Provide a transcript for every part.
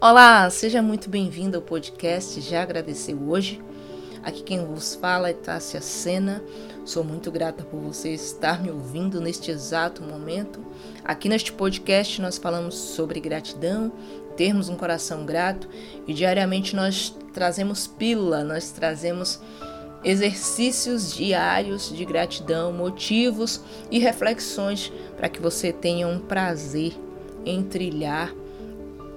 Olá, seja muito bem-vindo ao podcast Já Agradeceu Hoje. Aqui quem vos fala é Tássia Sena. Sou muito grata por você estar me ouvindo neste exato momento. Aqui neste podcast nós falamos sobre gratidão, termos um coração grato e diariamente nós trazemos pílula, nós trazemos exercícios diários de gratidão, motivos e reflexões para que você tenha um prazer em trilhar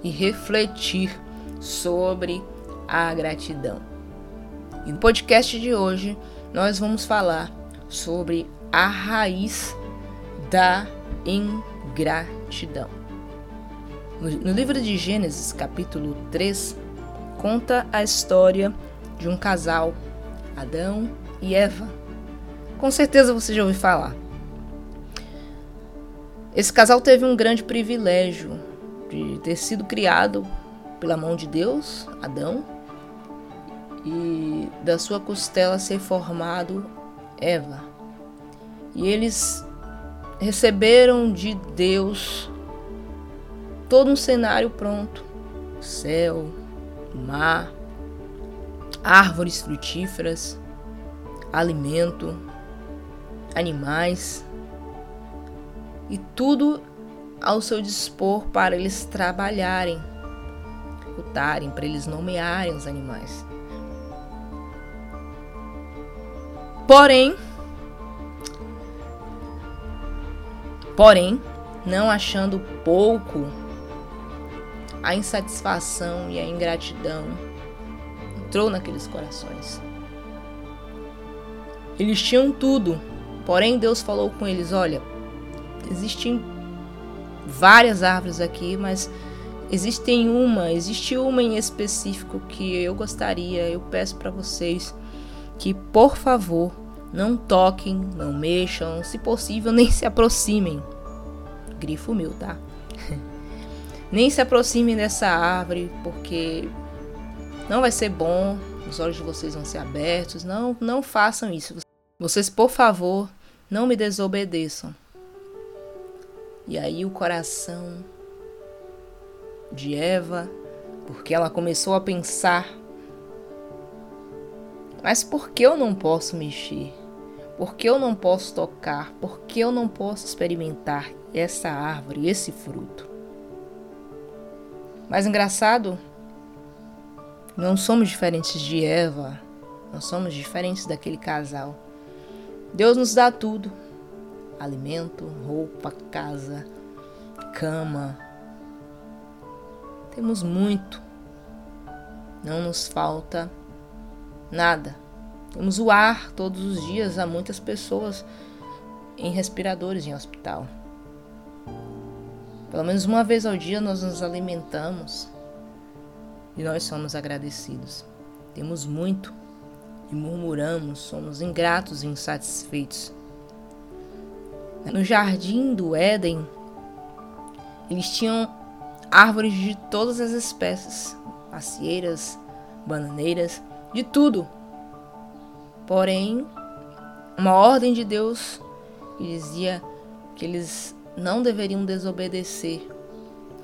e refletir sobre a gratidão. E no podcast de hoje nós vamos falar sobre a raiz da ingratidão. No livro de Gênesis, capítulo 3, conta a história de um casal, Adão e Eva. Com certeza você já ouviu falar. Esse casal teve um grande privilégio de ter sido criado pela mão de Deus, Adão, e da sua costela ser formado Eva. E eles receberam de Deus todo um cenário pronto: céu, mar, árvores frutíferas, alimento, animais e tudo ao seu dispor para eles trabalharem, lutarem, para eles nomearem os animais. Porém, porém, não achando pouco, a insatisfação e a ingratidão entrou naqueles corações. Eles tinham tudo, porém Deus falou com eles: olha, existem várias árvores aqui, mas existem uma, existe uma em específico que eu gostaria, eu peço para vocês que, por favor, não toquem, não mexam, se possível, nem se aproximem. Grifo meu, tá? nem se aproximem dessa árvore, porque não vai ser bom, os olhos de vocês vão ser abertos. Não, não façam isso. Vocês, por favor, não me desobedeçam. E aí o coração de Eva, porque ela começou a pensar: mas por que eu não posso mexer? Por que eu não posso tocar? Por que eu não posso experimentar essa árvore, esse fruto? Mas engraçado, não somos diferentes de Eva, não somos diferentes daquele casal. Deus nos dá tudo alimento, roupa, casa, cama. Temos muito. Não nos falta nada. Temos o ar todos os dias. Há muitas pessoas em respiradores em hospital. Pelo menos uma vez ao dia nós nos alimentamos e nós somos agradecidos. Temos muito e murmuramos, somos ingratos e insatisfeitos. No jardim do Éden, eles tinham árvores de todas as espécies, macieiras, bananeiras, de tudo. Porém, uma ordem de Deus dizia que eles não deveriam desobedecer,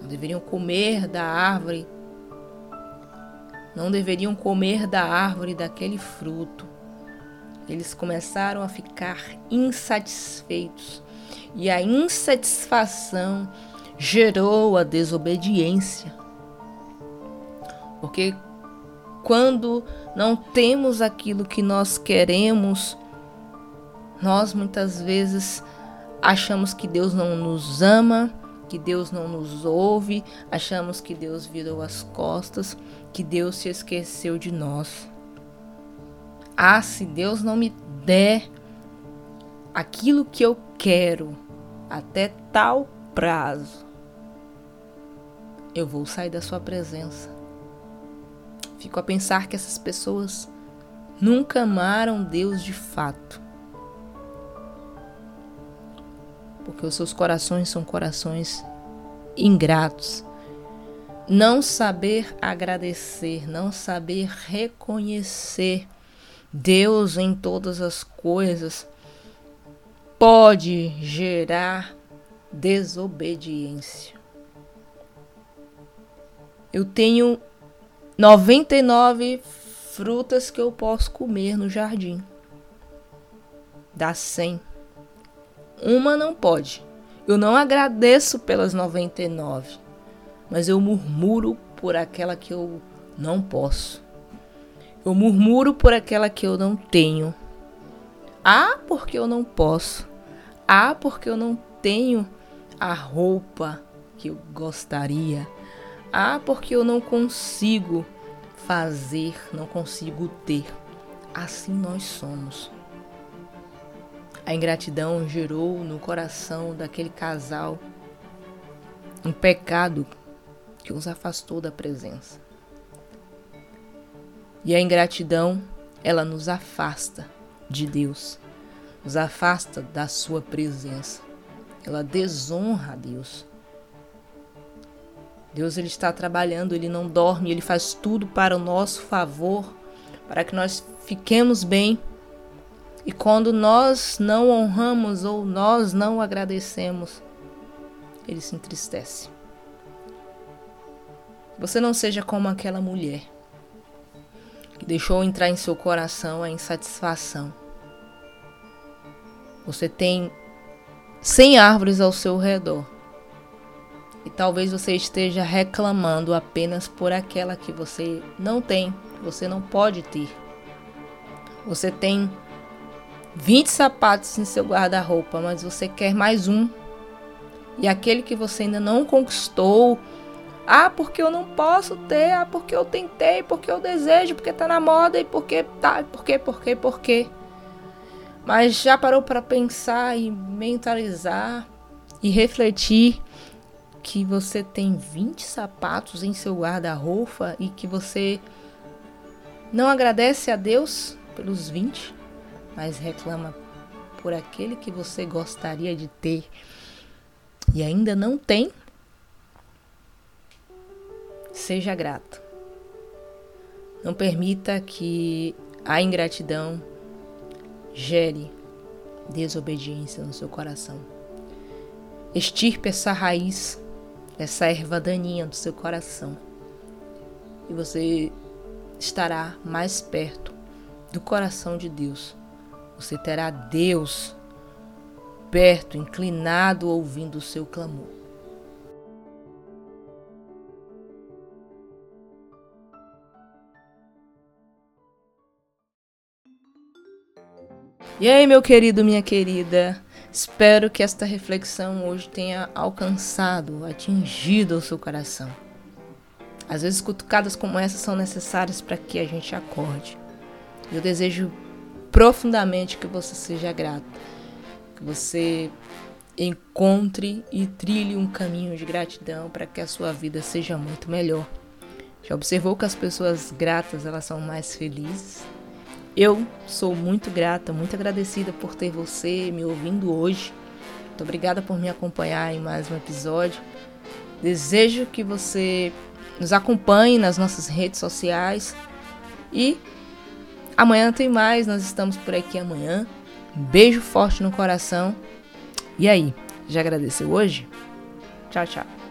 não deveriam comer da árvore, não deveriam comer da árvore daquele fruto. Eles começaram a ficar insatisfeitos e a insatisfação gerou a desobediência. Porque quando não temos aquilo que nós queremos, nós muitas vezes achamos que Deus não nos ama, que Deus não nos ouve, achamos que Deus virou as costas, que Deus se esqueceu de nós. Ah, se Deus não me der aquilo que eu quero, até tal prazo, eu vou sair da sua presença. Fico a pensar que essas pessoas nunca amaram Deus de fato. Porque os seus corações são corações ingratos. Não saber agradecer, não saber reconhecer Deus em todas as coisas pode gerar desobediência. Eu tenho 99 frutas que eu posso comer no jardim. Dá 100. Uma não pode. Eu não agradeço pelas 99, mas eu murmuro por aquela que eu não posso. Eu murmuro por aquela que eu não tenho. Ah, porque eu não posso. Ah, porque eu não tenho a roupa que eu gostaria. Ah, porque eu não consigo fazer, não consigo ter. Assim nós somos. A ingratidão gerou no coração daquele casal um pecado que os afastou da presença. E a ingratidão, ela nos afasta de Deus, nos afasta da Sua presença. Ela desonra a Deus. Deus ele está trabalhando, ele não dorme, ele faz tudo para o nosso favor, para que nós fiquemos bem. E quando nós não honramos ou nós não agradecemos, ele se entristece. Você não seja como aquela mulher que deixou entrar em seu coração a insatisfação. Você tem 100 árvores ao seu redor. E talvez você esteja reclamando apenas por aquela que você não tem, você não pode ter. Você tem 20 sapatos em seu guarda-roupa, mas você quer mais um. E aquele que você ainda não conquistou, ah, porque eu não posso ter, ah, porque eu tentei, porque eu desejo, porque tá na moda e porque tá, porque, porque, porque. Mas já parou para pensar e mentalizar e refletir que você tem 20 sapatos em seu guarda-roupa e que você não agradece a Deus pelos 20, mas reclama por aquele que você gostaria de ter e ainda não tem? Seja grato. Não permita que a ingratidão gere desobediência no seu coração. Estirpe essa raiz, essa erva daninha do seu coração. E você estará mais perto do coração de Deus. Você terá Deus perto, inclinado, ouvindo o seu clamor. E aí, meu querido, minha querida, espero que esta reflexão hoje tenha alcançado, atingido o seu coração. Às vezes, cutucadas como essa são necessárias para que a gente acorde. Eu desejo profundamente que você seja grato, que você encontre e trilhe um caminho de gratidão para que a sua vida seja muito melhor. Já observou que as pessoas gratas elas são mais felizes? Eu sou muito grata, muito agradecida por ter você me ouvindo hoje. Muito obrigada por me acompanhar em mais um episódio. Desejo que você nos acompanhe nas nossas redes sociais e amanhã tem mais. Nós estamos por aqui amanhã. Um beijo forte no coração. E aí, já agradeceu hoje? Tchau, tchau.